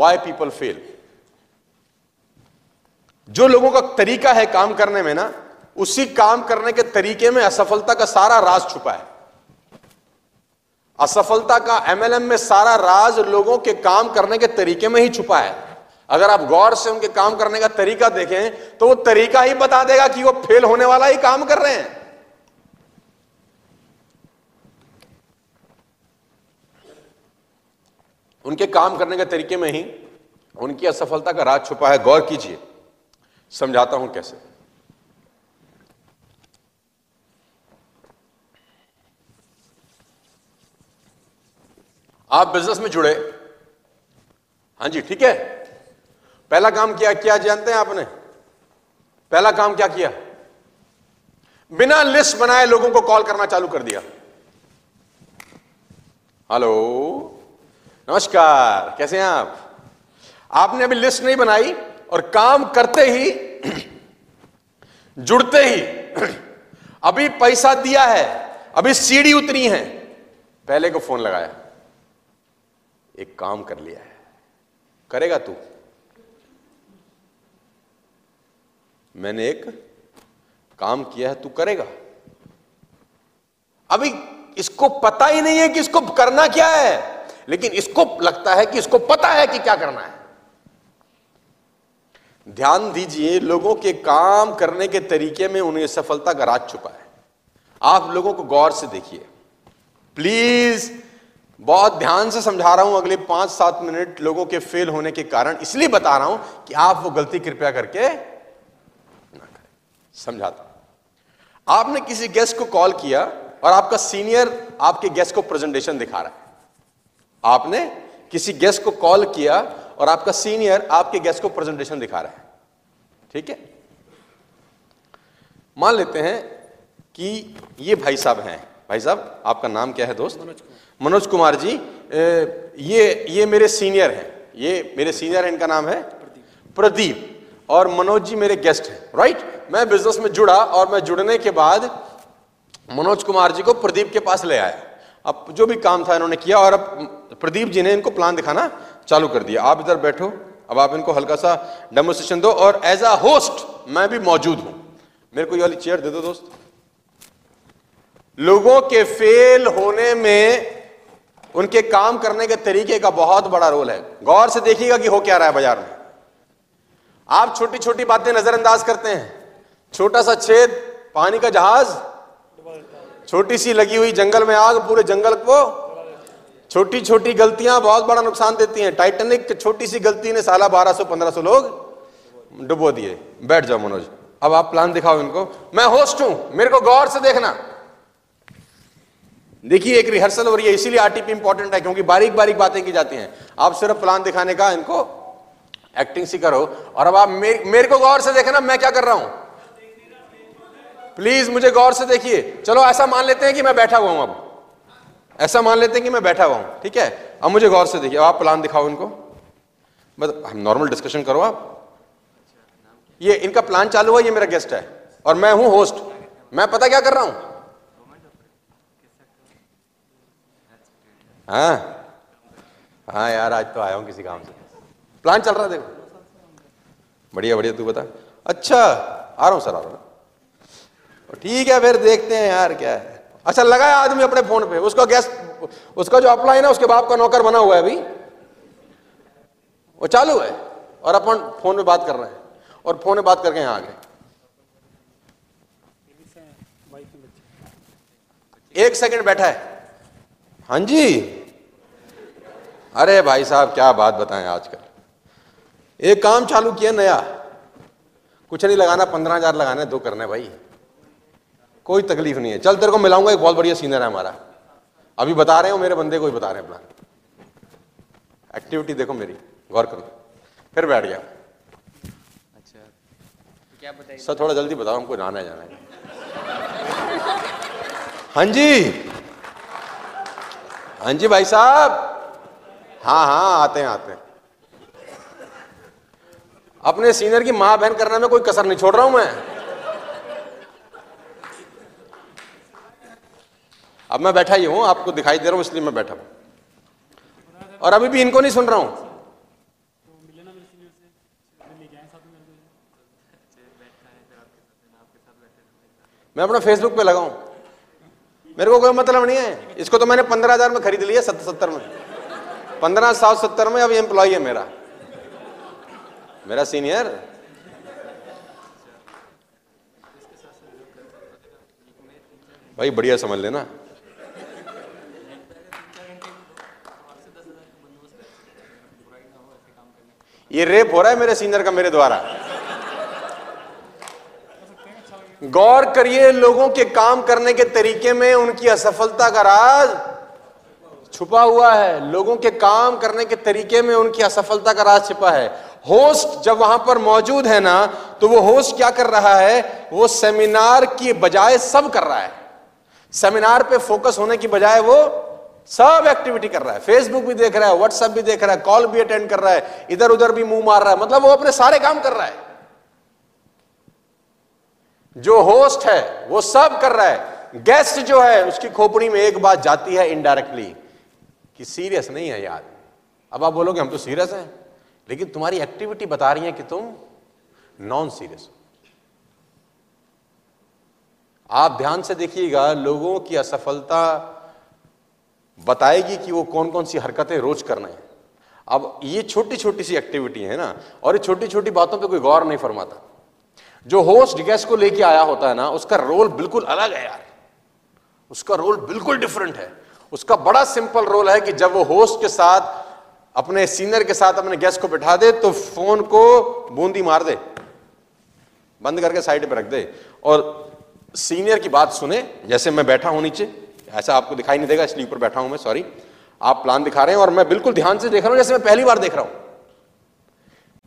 Why people fail जो लोगों का तरीका है काम करने में ना, उसी काम करने के तरीके में असफलता का सारा राज छुपा है। असफलता का एमएलएम में सारा राज लोगों के काम करने के तरीके में ही छुपा है। अगर आप गौर से उनके काम करने का तरीका देखें तो वो तरीका ही बता देगा कि वो फेल होने वाला ही काम कर रहे हैं। उनके काम करने के तरीके में ही उनकी असफलता का राज छुपा है। गौर कीजिए, समझाता हूँ कैसे। आप बिज़नेस में जुड़े। हाँ जी, ठीक है। पहला काम किया क्या, जानते हैं आपने? पहला काम क्या किया? बिना लिस्ट बनाए लोगों को कॉल करना चालू कर दिया। हेलो नमस्कार, कैसे हैं आप? आपने अभी लिस्ट नहीं बनाई और काम करते ही, जुड़ते ही, अभी पैसा दिया है, अभी सीढ़ी उतरी है। पहले को फ़ोन लगाया। एक काम कर लिया है। करेगा तू? मैंने एक काम किया है, तू करेगा। अभी इसको पता ही नहीं है कि इसको करना क्या है। लेकिन इसको लगता है कि इसको पता है कि क्या करना है। ध्यान दीजिए, लोगों के काम करने के तरीके में उन्हें सफलता का राज छुपा है। आप लोगों को गौर से देखिए। प्लीज़, बहुत ध्यान से समझा रहा हूँ, अगले पाँच सात मिनट लोगों के फेल होने के कारण, इसलिए बता रहा हूँ कि आप वो गलती कृपया करके ना करें। समझाता आपने किसी गेस्ट को कॉल किया और आपका सीनियर आपके गेस्ट को प्रेजेंटेशन दिखा रहा है। आपने किसी गेस्ट को कॉल किया और आपका सीनियर आपके गेस्ट को प्रेजेंटेशन दिखा रहा है। ठीक है? मान लेते हैं कि ये भाई साहब हैं। भाई साहब आपका नाम क्या है दोस्त? मनोज कुमार। जी ये ये मेरे सीनियर हैं। ये मेरे सीनियर हैं इनका नाम है प्रदीप। और मनोज जी मेरे गेस्ट हैं। राइट मैं बिज़नेस में जुड़ा और मैं जुड़ने के बाद मनोज कुमार जी को प्रदीप के पास ले आया। अब जो भी काम था इन्होंने किया और अब प्रदीप जी ने इनको प्लान दिखाना चालू कर दिया। आप इधर बैठो, अब आप इनको हल्का सा डेमोस्ट्रेशन दो और एज अ होस्ट मैं भी मौजूद हूँ। मेरे को ये वाली चेयर दे दो दोस्त। लोगों के फेल होने में उनके काम करने के तरीके का बहुत बड़ा रोल है। गौर से देखिएगा कि हो क्या रहा है बाज़ार में। आप छोटी छोटी बातें नजरअंदाज करते हैं। छोटा सा छेद, पानी का जहाज़ छोटी सी लगी हुई जंगल में आग पूरे जंगल को छोटी छोटी गलतियाँ बहुत बड़ा नुकसान देती हैं। टाइटेनिक छोटी सी गलती ने साला 1200 1500 लोग डुबो दिए। बैठ जाओ मनोज अब आप प्लान दिखाओ इनको। मैं होस्ट हूँ मेरे को गौर से देखना। देखिए एक रिहर्सल हो रही है इसीलिए आरटीपी इंपॉर्टेंट है क्योंकि बारीक बारीक बातें की जाती हैं। आप सिर्फ़ प्लान दिखाने का इनको एक्टिंग सी करो। और अब आप मेरे, मेरे को गौर से देखना मैं क्या कर रहा हूँ? प्लीज़ मुझे गौर से देखिए। चलो, ऐसा मान लेते हैं कि मैं बैठा हुआ हूँ अब। ऐसा मान लेते हैं कि मैं बैठा हुआ हूँ, ठीक है? अब मुझे गौर से देखिए आप प्लान दिखाओ इनको। मतलब नॉर्मल डिस्कशन करो आप। ये, इनका प्लान चालू है ये मेरा गेस्ट है। और मैं हूँ होस्ट मैं पता क्या कर रहा हूँ? हाँ। हाँ यार, आज तो आया हूँ किसी काम से। प्लान चल रहा है, देखो। बढ़िया बढ़िया, तू बता। अच्छा आ रहा हूँ, सर, आ रहा हूँ। ठीक है, फिर देखते हैं यार क्या है। अच्छा लगाया आदमी अपने फ़ोन पे। उसका गैस उसका जो अपलाइन है, उसके बाप का नौकर बना हुआ है अभी। वो चालू है और अपन फ़ोन में बात कर रहे हैं। और फ़ोन में बात करके यहाँ आ गए। एक सेकंड बैठा है। हाँ जी। अरे भाई साहब, क्या बात बताएँ आजकल। एक काम चालू किया नया। कुछ नहीं लगाना, पंद्रह हज़ार लगाना दो करने भाई। कोई तकलीफ़ नहीं है। चल तेरे को मिलाऊँगा एक बहुत बढ़िया सीनियर है हमारा। अभी बता रहे हो मेरे बंदे को ही बता रहे हैं प्लान एक्टिविटी देखो मेरी गौर करो। फिर बैठ गया। अच्छा। तो क्या बताइए सर थोड़ा जल्दी बताओ हमको जाना है जाना है। हाँ जी। हाँ जी भाई साहब। हाँ हाँ आते हैं आते हैं। अपने सीनियर की माँ बहन करने में कोई कसर नहीं छोड़ रहा हूँ मैं। अब मैं बैठा ही हूँ, आपको दिखाई दे रहा हूँ, इसलिए मैं बैठा हूँ। और अभी भी इनको नहीं सुन रहा हूँ। मैं अपना फेसबुक पे लगाऊँ मेरे को कोई मतलब नहीं है। इसको तो मैंने पंद्रह हज़ार में खरीद लिया, सत्तर सत्तर में। पंद्रह, सात सत्तर में अभी एम्प्लॉय है मेरा। मेरा सीनियर भाई, बढ़िया समझ लेना। ये रेप हो रहा है मेरे सीनियर का, मेरे द्वारा। गौर करिए लोगों के काम करने के तरीके में उनकी असफलता का राज छुपा हुआ है। लोगों के काम करने के तरीके में उनकी असफलता का राज छिपा है। होस्ट जब वहाँ पर मौजूद है ना तो वो होस्ट क्या कर रहा है? वो सेमिनार की बजाय सब कर रहा है। सेमिनार पे फोकस होने की बजाय वो सब एक्टिविटी कर रहा है। फेसबुक भी देख रहा है व्हाट्सएप भी देख रहा है कॉल भी अटेंड कर रहा है इधर उधर भी मुँह मार रहा है। मतलब वो अपने सारे काम कर रहा है। जो होस्ट है, वो सब कर रहा है। गेस्ट जो है, उसकी खोपड़ी में एक बात जाती है इनडायरेक्टली कि सीरियस नहीं है यार। अब आप बोलोगे, हम तो सीरियस हैं। लेकिन तुम्हारी एक्टिविटी बता रही है कि तुम नॉन सीरियस हो। आप ध्यान से देखिएगा, लोगों की असफलता बताएगी कि वो कौन कौन सी हरकतें रोज करना है। अब ये छोटी छोटी सी एक्टिविटी है ना, और ये छोटी छोटी बातों पे कोई गौर नहीं फरमाता। जो होस्ट गेस्ट को लेके आया होता है ना, उसका रोल बिल्कुल अलग है यार। उसका रोल बिल्कुल डिफरेंट है। उसका बड़ा सिंपल रोल है कि जब वो होस्ट के साथ, अपने सीनियर के साथ अपने गेस्ट को बिठा दे तो फ़ोन को बूंदी मार दे। बंद करके साइड पर रख दे। और सीनियर की बात सुने, जैसे मैं बैठा हूँ नीचे। ऐसा आपको दिखाई नहीं देगा, इसलिए ऊपर बैठा हूँ मैं सॉरी आप प्लान दिखा रहे हैं और मैं बिल्कुल ध्यान से देख रहा हूँ, जैसे मैं पहली बार देख रहा हूँ।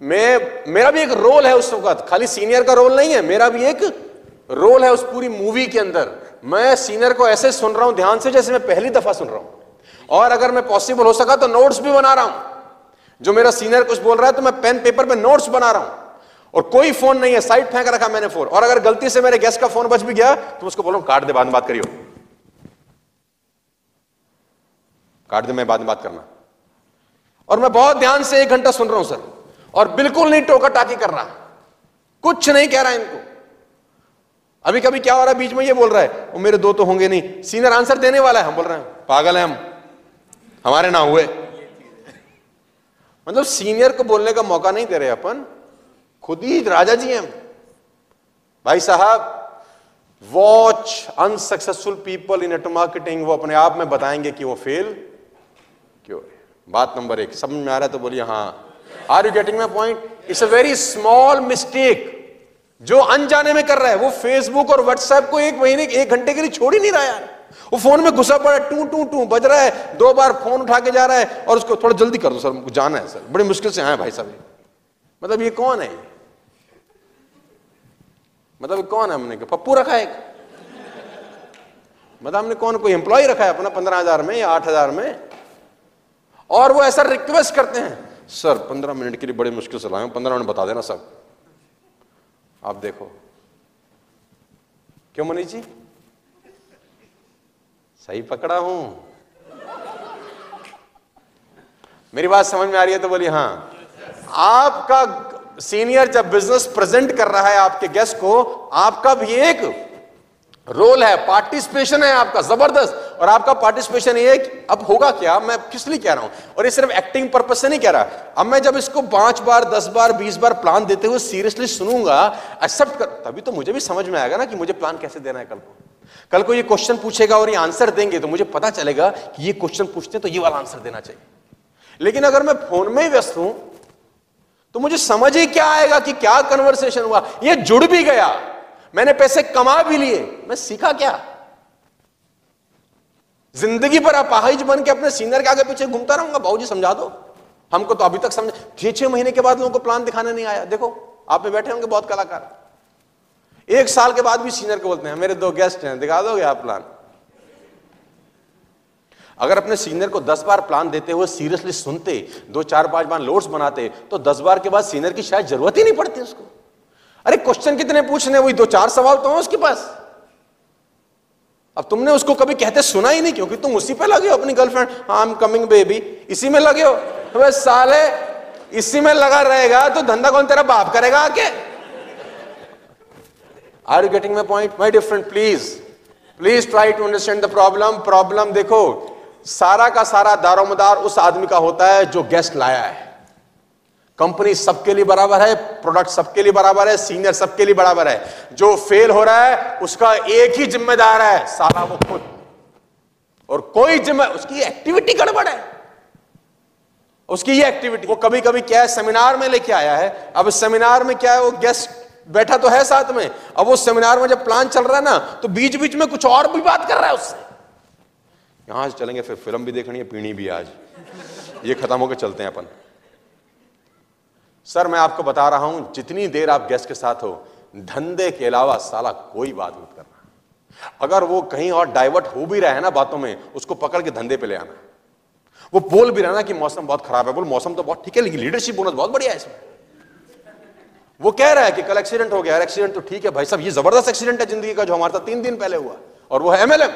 मैं, मेरा भी एक रोल है उस वक्त। खाली सीनियर का रोल नहीं है, मेरा भी एक रोल है उस पूरी मूवी के अंदर। मैं सीनियर को ऐसे सुन रहा हूँ, ध्यान से, जैसे मैं पहली दफ़ा सुन रहा हूँ। और अगर मैं पॉसिबल हो सका तो नोट्स भी बना रहा हूँ। जो मेरा सीनियर कुछ बोल रहा है तो मैं पेन पेपर पे नोट्स बना रहा हूँ। और कोई फ़ोन नहीं है साइड फेंक रखा मैंने फ़ोन और अगर गलती से मेरे गेस्ट का फ़ोन बच भी गया तो उसको बोलो काट दे, बाद में बात करियो। काट दे, मैं बाद में बात करना। और मैं बहुत ध्यान से एक घंटा सुन रहा हूँ, सर। और बिल्कुल नहीं टोका टाकी कर रहा। कुछ नहीं कह रहा इनको। अभी कभी क्या हो रहा है, बीच में ये बोल रहा है, वो मेरे दो तो होंगे नहीं। सीनियर आंसर देने वाला है, हम बोल रहे हैं। पागल है हम। हमारे ना हुए। मतलब सीनियर को बोलने का मौका नहीं दे रहे अपन। खुद ही राजा जी हैं। भाई साहब watch unsuccessful people in net marketing वो अपने आप में बताएँगे कि वो फेल क्यों? बात नंबर एक, समझ में आ रहा है तो बोलिए हाँ। Are you getting my point it's a very small mistake जो अनजाने में कर रहा है, वो फेसबुक और व्हाट्सएप को एक महीने, एक घंटे के लिए छोड़ ही नहीं रहा यार। वो फ़ोन में घुसा पड़ा है, टू टू टू, बज रहा है, दो बार फ़ोन उठा के जा रहा है और उसको थोड़ा जल्दी कर दो, सर जाना है, सर। बड़ी मुश्किल से आए भाई साहब मतलब ये कौन है मतलब कौन है हमने पप्पू रखा है मतलब हमने कौन, कोई एम्प्लॉय रखा है अपना पंद्रह हज़ार में या आठ हज़ार में? और वो ऐसा रिक्वेस्ट करते हैं। सर पंद्रह मिनट के लिए बड़ी मुश्किल से लाए। पंद्रह मिनट बता देना सब। आप देखो। क्यों मनीष जी? सही पकड़ा हूँ। मेरी बात समझ में आ रही है तो बोलिए, हाँ। आपका सीनियर जब बिज़नेस प्रेजेंट कर रहा है आपके गेस्ट को, आपका भी एक रोल है पार्टिसिपेशन है आपका, ज़बरदस्त। और आपका पार्टिसिपेशन ये अब होगा क्या, मैं किस लिए कह रहा हूँ? और ये सिर्फ़ एक्टिंग पर्पज से नहीं कह रहा। अब मैं जब इसको पाँच बार, दस बार, बीस बार प्लान देते हुए सीरियसली सुनूँगा एक्सेप्ट कर, तभी तो मुझे भी समझ में आएगा ना कि मुझे प्लान कैसे देना है कल को। कल को ये क्वेश्चन पूछेगा और ये आंसर देंगे तो मुझे पता चलेगा कि ये क्वेश्चन पूछते तो ये वाला आंसर देना चाहिए। लेकिन अगर मैं फ़ोन में ही व्यस्त हूँ तो मुझे समझ ही क्या आएगा कि क्या कन्वर्सेशन हुआ? ये जुड़ भी गया। मैंने पैसे कमा भी लिए। मैं सीखा क्या? ज़िंदगी पर अपाहिज बन के अपने सीनियर के आगे पीछे घूमता रहूँगा। भाजी समझा दो। हमको तो अभी तक समझ छह छह महीने के बाद लोगों को प्लान दिखाने नहीं आया। देखो, आप में बैठे होंगे बहुत कलाकार। एक साल के बाद भी सीनियर को बोलते हैं, मेरे दो गेस्ट हैं, दिखा दोगे आप प्लान? अगर अपने सीनियर को दस बार प्लान देते हुए सीरियसली सुनते, दो, चार, पाँच बार नोट्स बनाते तो दस बार के बाद सीनियर की शायद ज़रूरत ही नहीं पड़ती उसको। अरे क्वेश्चन कितने पूछने वही दो चार सवाल तो हैं उसके पास। अब तुमने उसको कभी कहते सुना ही नहीं, क्योंकि तुम उसी पे लगे हो अपनी girlfriend I am coming baby इसी में लगे हो। तो साले, इसी में लगा रहेगा तो धंधा कौन तेरा बाप करेगा आके? Are you getting my point my different please please try to understand the problem problem देखो, सारा का सारा दारोमदार उस आदमी का होता है जो गेस्ट लाया है। कंपनी सबके लिए बराबर है, प्रोडक्ट सबके लिए बराबर है, सीनियर सबके लिए बराबर है। जो फेल हो रहा है, उसका एक ही जिम्मेदार है सारा वो खुद। और कोई जिम्मे, उसकी एक्टिविटी गड़बड़ है। उसकी ये एक्टिविटी वो कभी कभी क्या है सेमिनार में लेके आया है। अब सेमिनार में क्या है, वो गेस्ट बैठा तो है साथ में। अब वो सेमिनार में जब प्लान चल रहा है ना तो बीच बीच में कुछ और भी बात कर रहा है उससे। यहाँ से चलेंगे, फिर फ़िल्म भी देखनी है पीनी भी आज। ये खत्म होकर चलते हैं अपन। सर, मैं आपको बता रहा हूँ, जितनी देर आप गेस्ट के साथ हो, धंधे के अलावा साला कोई बात मत करना। अगर वो कहीं और डाइवर्ट हो भी रहा है ना बातों में, उसको पकड़ के धंधे पे ले आना। वो बोल भी रहा ना कि मौसम बहुत खराब है, बोल, मौसम तो बहुत ठीक है, लेकिन लीडरशिप बोनस बहुत बढ़िया है इसमें। वो कह रहा है कि कल एक्सीडेंट हो गया एक्सीडेंट तो ठीक है भाई साहब, ये ज़बरदस्त एक्सीडेंट है ज़िंदगी का जो हमारे साथ तीन दिन पहले हुआ। और वो है एमएलएम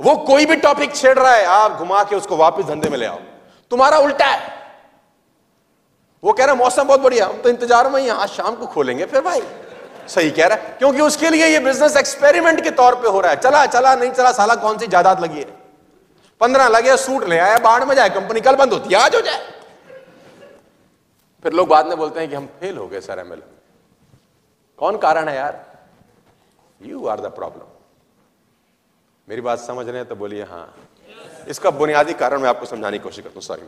वो कोई भी टॉपिक छेड़ रहा है, आप घुमा के उसको वापस धंधे में ले आओ। तुम्हारा उल्टा है। वो कह रहा है, मौसम बहुत बढ़िया, हम तो इंतज़ार में आज शाम को खोलेंगे, फिर भाई, सही कह रहा है। क्योंकि उसके लिए ये बिज़नेस एक्सपेरिमेंट के तौर पे हो रहा है। चला चला, नहीं चला, साला कौन सी जायदाद लगी है? पंद्रह लगे, सूट ले आया, बाढ़ में जाए कंपनी कल बंद होती है, आज हो जाए। फिर लोग बाद में बोलते हैं कि हम फेल हो गए, सर एमएल कौन कारण है यार? यू आर द प्रॉब्लम मेरी बात समझ रहे हैं तो बोलिए हाँ। इसका बुनियादी कारण मैं आपको समझाने की कोशिश करता हूँ सॉरी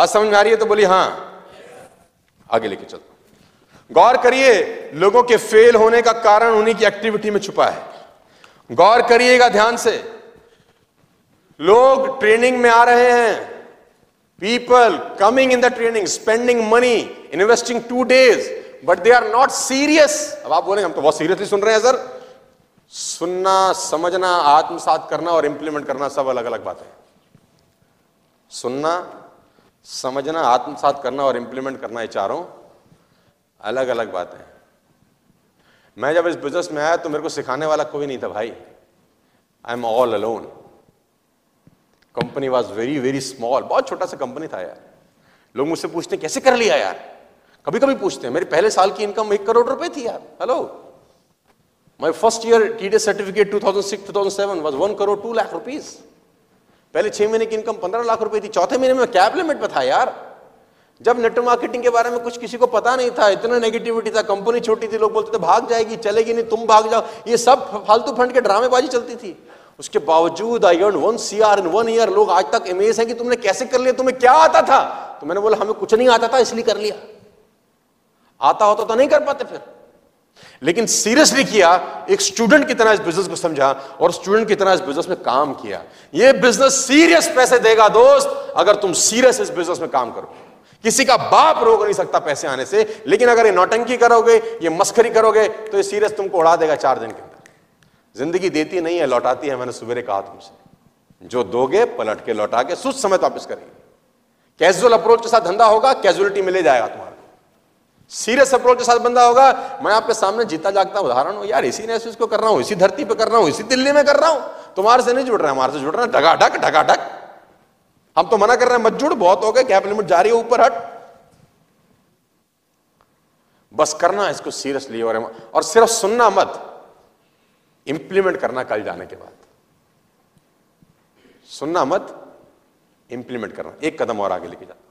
बात समझ में आ रही है तो बोलिए हाँ। आगे लेके चलता गौर करिए, लोगों के फेल होने का कारण उन्हीं की एक्टिविटी में छुपा है। गौर करिएगा ध्यान से, लोग ट्रेनिंग में आ रहे हैं। People coming in the training spending money investing two days but they are not serious अब आप बोलेंगे, हम तो बहुत सीरियसली सुन रहे हैं, सर। सुनना, समझना, आत्मसात करना और इंप्लीमेंट करना सब अलग अलग बात सुनना समझना, आत्मसात करना और इंप्लीमेंट करना, ये चारों अलग अलग बात है। मैं जब इस बिज़नेस में आया तो मेरे को सिखाने वाला कोई नहीं था भाई। I am all alone company was very very small बहुत छोटा सा कंपनी था यार। लोग मुझसे पूछते हैं कैसे कर लिया यार? कभी कभी पूछते हैं, मेरे पहले साल की इनकम एक करोड़ रुपए थी यार। Hello my first year T certificate 2006 2007 was one crore two lakh rupees पहले छह महीने की इनकम पंद्रह लाख रुपए थी, चौथे महीने में कैब लिमिट पे था यार? जब नेट मार्केटिंग के बारे में कुछ किसी को पता नहीं था, इतना नेगेटिविटी था कंपनी छोटी थी, लोग बोलते थे, भाग जाएगी, चलेगी नहीं, तुम भाग जाओ। ये सब फालतू फंड के ड्रामेबाजी चलती थी। उसके बावजूद I earn one C R in one year लोग आज तक इमेज है कि तुमने कैसे कर लिया, तुम्हें क्या आता था? तो मैंने बोला, हमें कुछ नहीं आता था, इसलिए कर लिया। आता होता तो नहीं कर पाते फिर। लेकिन सीरियसली किया, एक स्टूडेंट की तरह इस बिज़नेस को समझा और स्टूडेंट की तरह इस बिज़नेस में काम किया। ये बिज़नेस सीरियस पैसे देगा, दोस्त, अगर तुम सीरियस इस बिज़नेस में काम करो किसी का बाप रोक नहीं सकता पैसे आने से, लेकिन अगर ये नौटंकी करोगे, ये मस्करी करोगे तो ये सीरियस तुमको उड़ा देगा चार दिन के अंदर। ज़िंदगी देती नहीं है, लौटाती है, मैंने सुबह कहा तुमसे। जो दोगे, पलट के लौटा के सुच समय वापस करेंगे। कैजुअल अप्रोच के साथ धंधा होगा कैजुअलिटी मिले जाएगा तुम्हारा। सीरियस अप्रोच के साथ बंदा होगा। मैं आपके सामने जीता जागता उदाहरण हूँ, यार, इसी ने इसको कर रहा हूँ, इसी धरती पे कर रहा हूँ, इसी दिल्ली में कर रहा हूँ। तुम्हारे से नहीं जुड़ रहा, हमारे से जुड़ रहा है। ढका ढकाढक हम तो मना कर रहे हैं, मत जुड़, बहुत हो गए, कैप लिमिट जा रही है, ऊपर हट। बस करना, इसको सीरियसली और और सिर्फ़ सुनना मत इंप्लीमेंट करना कल जाने के बाद। सुनना मत इंप्लीमेंट करना। एक कदम और आगे लेके जाना।